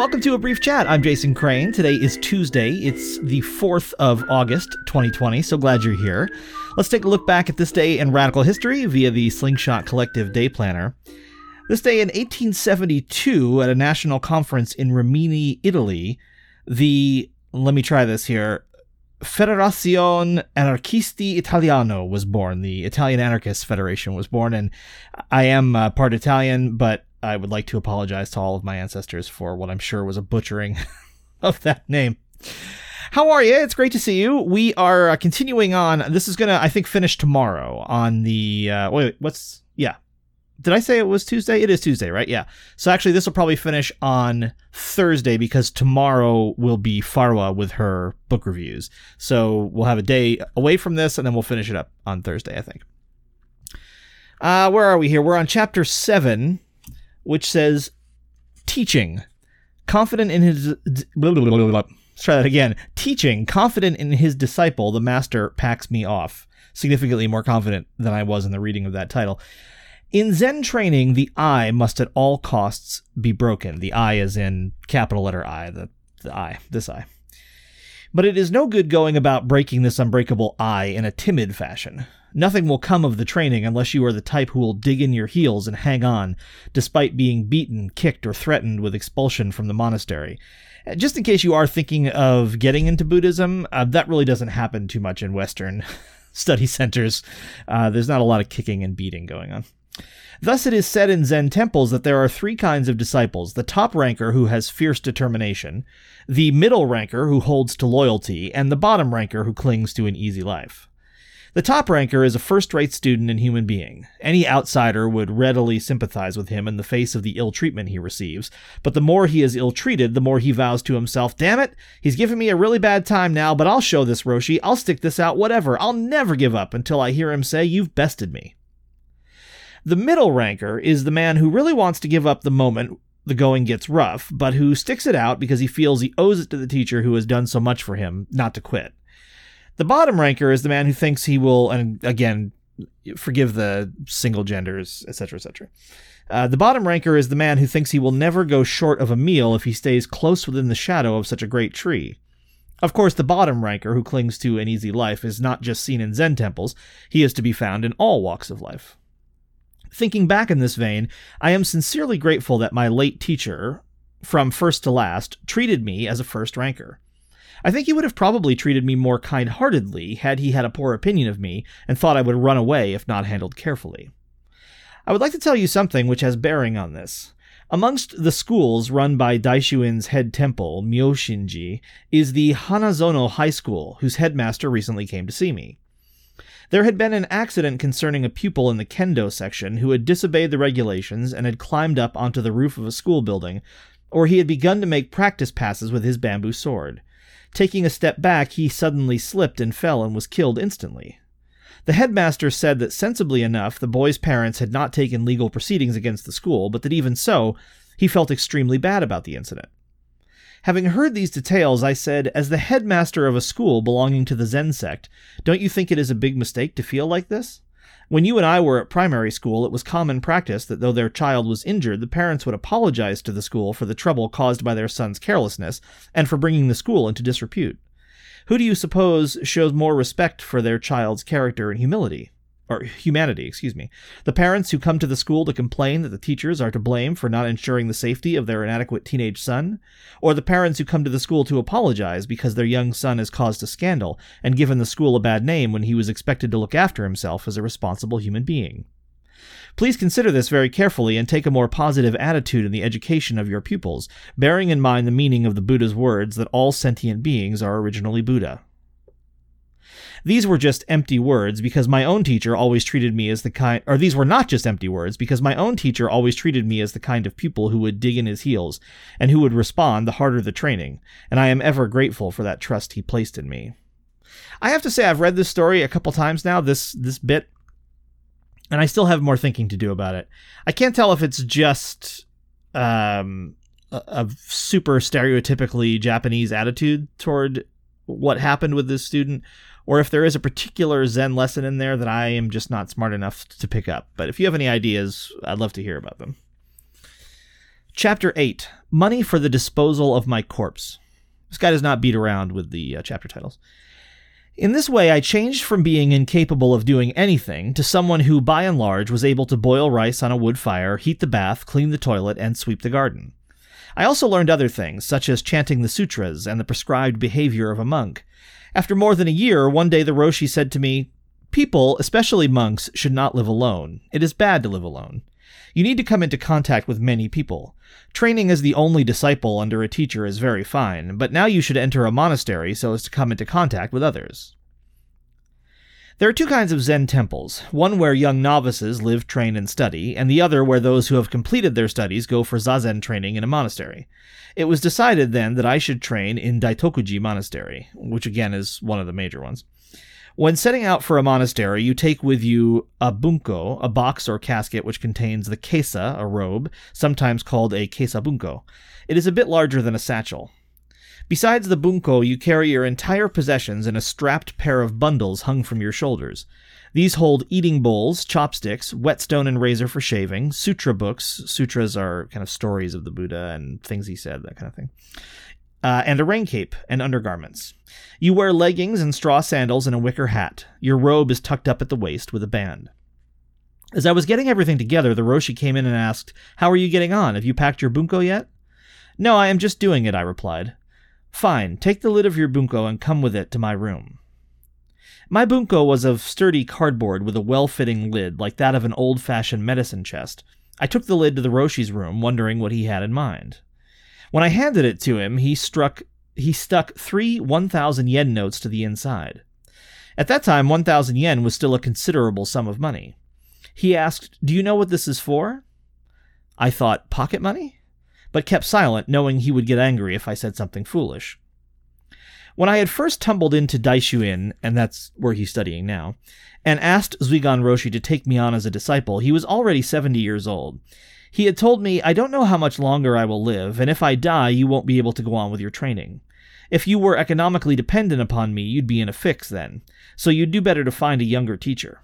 Welcome to a brief chat. I'm Jason Crane. Today is Tuesday. It's the 4th of August, 2020. So glad you're here. Let's take a look back at this day in radical history via the Slingshot Collective Day Planner. This day in 1872, at a national conference in Rimini, Italy, the, let me try this here, Federazione Anarchisti Italiano was born. The Italian Anarchist Federation was born, and I am uh, part Italian, but I would like to apologize to all of my ancestors for what I'm sure was a butchering of that name. How are you? It's great to see you. We are uh, continuing on. This is gonna, I think, finish tomorrow on the. Uh, wait, what's yeah? Did I say it was Tuesday? It is Tuesday, right? Yeah. So actually, this will probably finish on Thursday because tomorrow will be Farwa with her book reviews. So we'll have a day away from this, and then we'll finish it up on Thursday, I think. Uh, where are we here? We're on chapter seven which says teaching, confident in his. Blah, blah, blah, Let's try that again. Teaching, confident in his disciple, the master packs me off. Significantly more confident than I was in the reading of that title. In Zen training, the I must at all costs be broken. The I is in capital letter I, the, the I, this I. But it is no good going about breaking this unbreakable I in a timid fashion. Nothing will come of the training unless you are the type who will dig in your heels and hang on, despite being beaten, kicked, or threatened with expulsion from the monastery. Uh, just in case you are thinking of getting into Buddhism, uh, that really doesn't happen too much in Western study centers. Uh, there's not a lot of kicking and beating going on. Thus, it is said in Zen temples that there are three kinds of disciples the top ranker who has fierce determination, the middle ranker who holds to loyalty, and the bottom ranker who clings to an easy life. The top ranker is a first rate student and human being. Any outsider would readily sympathize with him in the face of the ill treatment he receives, but the more he is ill treated, the more he vows to himself, Damn it, he's giving me a really bad time now, but I'll show this Roshi, I'll stick this out, whatever, I'll never give up until I hear him say, You've bested me. The middle ranker is the man who really wants to give up the moment the going gets rough, but who sticks it out because he feels he owes it to the teacher who has done so much for him not to quit. The bottom ranker is the man who thinks he will, and again, forgive the single genders, etc., etc. Uh, the bottom ranker is the man who thinks he will never go short of a meal if he stays close within the shadow of such a great tree. Of course, the bottom ranker who clings to an easy life is not just seen in Zen temples, he is to be found in all walks of life. Thinking back in this vein, I am sincerely grateful that my late teacher, from first to last, treated me as a first ranker. I think he would have probably treated me more kind heartedly had he had a poor opinion of me and thought I would run away if not handled carefully. I would like to tell you something which has bearing on this. Amongst the schools run by Daishuin's head temple, Myoshinji, is the Hanazono High School, whose headmaster recently came to see me. There had been an accident concerning a pupil in the kendo section who had disobeyed the regulations and had climbed up onto the roof of a school building, or he had begun to make practice passes with his bamboo sword. Taking a step back, he suddenly slipped and fell and was killed instantly. The headmaster said that sensibly enough, the boy's parents had not taken legal proceedings against the school, but that even so, he felt extremely bad about the incident. Having heard these details, I said, As the headmaster of a school belonging to the Zen sect, don't you think it is a big mistake to feel like this? When you and I were at primary school, it was common practice that though their child was injured, the parents would apologize to the school for the trouble caused by their son's carelessness and for bringing the school into disrepute. Who do you suppose shows more respect for their child's character and humility? Or humanity, excuse me. The parents who come to the school to complain that the teachers are to blame for not ensuring the safety of their inadequate teenage son, or the parents who come to the school to apologize because their young son has caused a scandal and given the school a bad name when he was expected to look after himself as a responsible human being. Please consider this very carefully and take a more positive attitude in the education of your pupils, bearing in mind the meaning of the Buddha's words that all sentient beings are originally Buddha. These were just empty words because my own teacher always treated me as the kind, or these were not just empty words because my own teacher always treated me as the kind of pupil who would dig in his heels and who would respond the harder the training, and I am ever grateful for that trust he placed in me. I have to say I've read this story a couple times now, this this bit, and I still have more thinking to do about it. I can't tell if it's just um, a, a super stereotypically Japanese attitude toward what happened with this student or if there is a particular Zen lesson in there that I am just not smart enough to pick up. But if you have any ideas, I'd love to hear about them. Chapter 8 Money for the disposal of my corpse. This guy does not beat around with the uh, chapter titles. In this way, I changed from being incapable of doing anything to someone who, by and large, was able to boil rice on a wood fire, heat the bath, clean the toilet, and sweep the garden. I also learned other things, such as chanting the sutras and the prescribed behavior of a monk. After more than a year, one day the Roshi said to me, People, especially monks, should not live alone. It is bad to live alone. You need to come into contact with many people. Training as the only disciple under a teacher is very fine, but now you should enter a monastery so as to come into contact with others. There are two kinds of Zen temples one where young novices live, train, and study, and the other where those who have completed their studies go for zazen training in a monastery. It was decided then that I should train in Daitokuji Monastery, which again is one of the major ones. When setting out for a monastery, you take with you a bunko, a box or casket which contains the kesa, a robe, sometimes called a kesa bunko. It is a bit larger than a satchel. Besides the bunko, you carry your entire possessions in a strapped pair of bundles hung from your shoulders. These hold eating bowls, chopsticks, whetstone and razor for shaving, sutra books. Sutras are kind of stories of the Buddha and things he said, that kind of thing uh, and a rain cape and undergarments. You wear leggings and straw sandals and a wicker hat. Your robe is tucked up at the waist with a band. As I was getting everything together, the Roshi came in and asked, How are you getting on? Have you packed your bunko yet? No, I am just doing it, I replied. Fine, take the lid of your bunko and come with it to my room. My bunko was of sturdy cardboard with a well fitting lid, like that of an old fashioned medicine chest. I took the lid to the Roshi's room, wondering what he had in mind. When I handed it to him, he struck he stuck three 1,000 yen notes to the inside. At that time, 1,000 yen was still a considerable sum of money. He asked, Do you know what this is for? I thought, Pocket money? But kept silent, knowing he would get angry if I said something foolish. When I had first tumbled into Daishuin, and that's where he's studying now, and asked Zuigan Roshi to take me on as a disciple, he was already 70 years old. He had told me, I don't know how much longer I will live, and if I die, you won't be able to go on with your training. If you were economically dependent upon me, you'd be in a fix then, so you'd do better to find a younger teacher.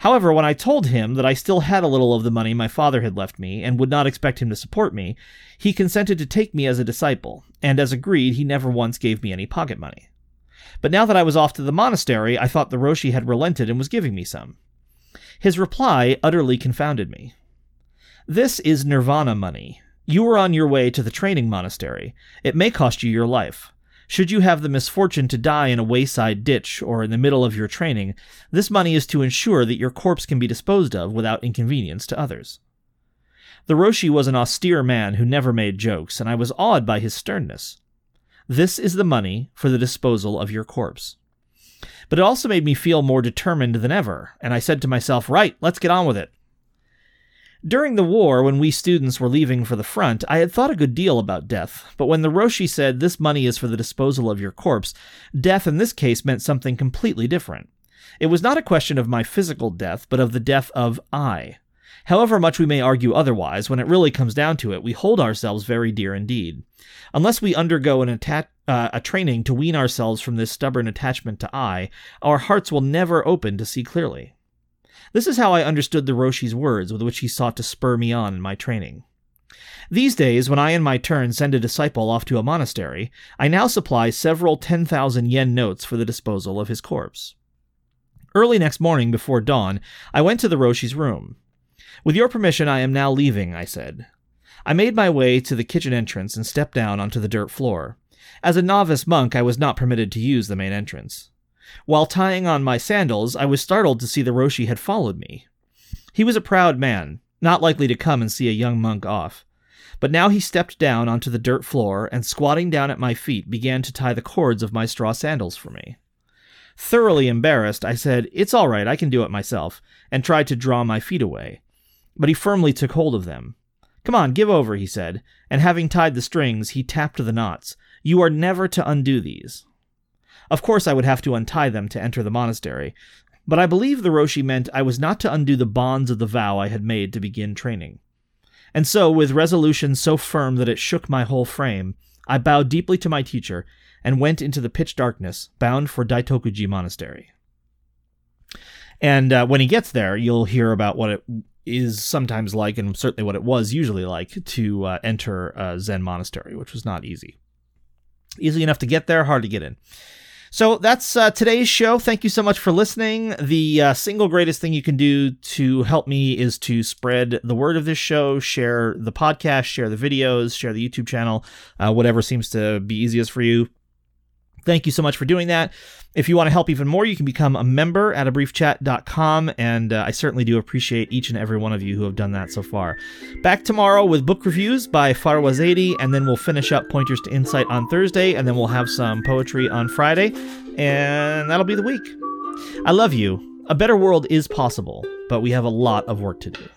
However, when I told him that I still had a little of the money my father had left me and would not expect him to support me, he consented to take me as a disciple, and as agreed, he never once gave me any pocket money. But now that I was off to the monastery, I thought the Roshi had relented and was giving me some. His reply utterly confounded me. This is nirvana money. You are on your way to the training monastery. It may cost you your life. Should you have the misfortune to die in a wayside ditch or in the middle of your training, this money is to ensure that your corpse can be disposed of without inconvenience to others. The Roshi was an austere man who never made jokes, and I was awed by his sternness. This is the money for the disposal of your corpse. But it also made me feel more determined than ever, and I said to myself, Right, let's get on with it. During the war, when we students were leaving for the front, I had thought a good deal about death, but when the Roshi said this money is for the disposal of your corpse, death in this case meant something completely different. It was not a question of my physical death, but of the death of I. However much we may argue otherwise, when it really comes down to it, we hold ourselves very dear indeed. Unless we undergo an atta- uh, a training to wean ourselves from this stubborn attachment to I, our hearts will never open to see clearly. This is how I understood the Roshi's words with which he sought to spur me on in my training. These days, when I in my turn send a disciple off to a monastery, I now supply several 10,000 yen notes for the disposal of his corpse. Early next morning, before dawn, I went to the Roshi's room. With your permission, I am now leaving, I said. I made my way to the kitchen entrance and stepped down onto the dirt floor. As a novice monk, I was not permitted to use the main entrance. While tying on my sandals, I was startled to see the Roshi had followed me. He was a proud man, not likely to come and see a young monk off. But now he stepped down onto the dirt floor and, squatting down at my feet, began to tie the cords of my straw sandals for me. Thoroughly embarrassed, I said, It's all right, I can do it myself, and tried to draw my feet away. But he firmly took hold of them. Come on, give over, he said, and having tied the strings, he tapped the knots. You are never to undo these. Of course, I would have to untie them to enter the monastery, but I believe the Roshi meant I was not to undo the bonds of the vow I had made to begin training. And so, with resolution so firm that it shook my whole frame, I bowed deeply to my teacher and went into the pitch darkness, bound for Daitokuji Monastery. And uh, when he gets there, you'll hear about what it is sometimes like, and certainly what it was usually like, to uh, enter a Zen monastery, which was not easy. Easy enough to get there, hard to get in. So that's uh, today's show. Thank you so much for listening. The uh, single greatest thing you can do to help me is to spread the word of this show, share the podcast, share the videos, share the YouTube channel, uh, whatever seems to be easiest for you. Thank you so much for doing that. If you want to help even more, you can become a member at abriefchat.com, and uh, I certainly do appreciate each and every one of you who have done that so far. Back tomorrow with book reviews by Farwa Zaidi, and then we'll finish up Pointers to Insight on Thursday, and then we'll have some poetry on Friday, and that'll be the week. I love you. A better world is possible, but we have a lot of work to do.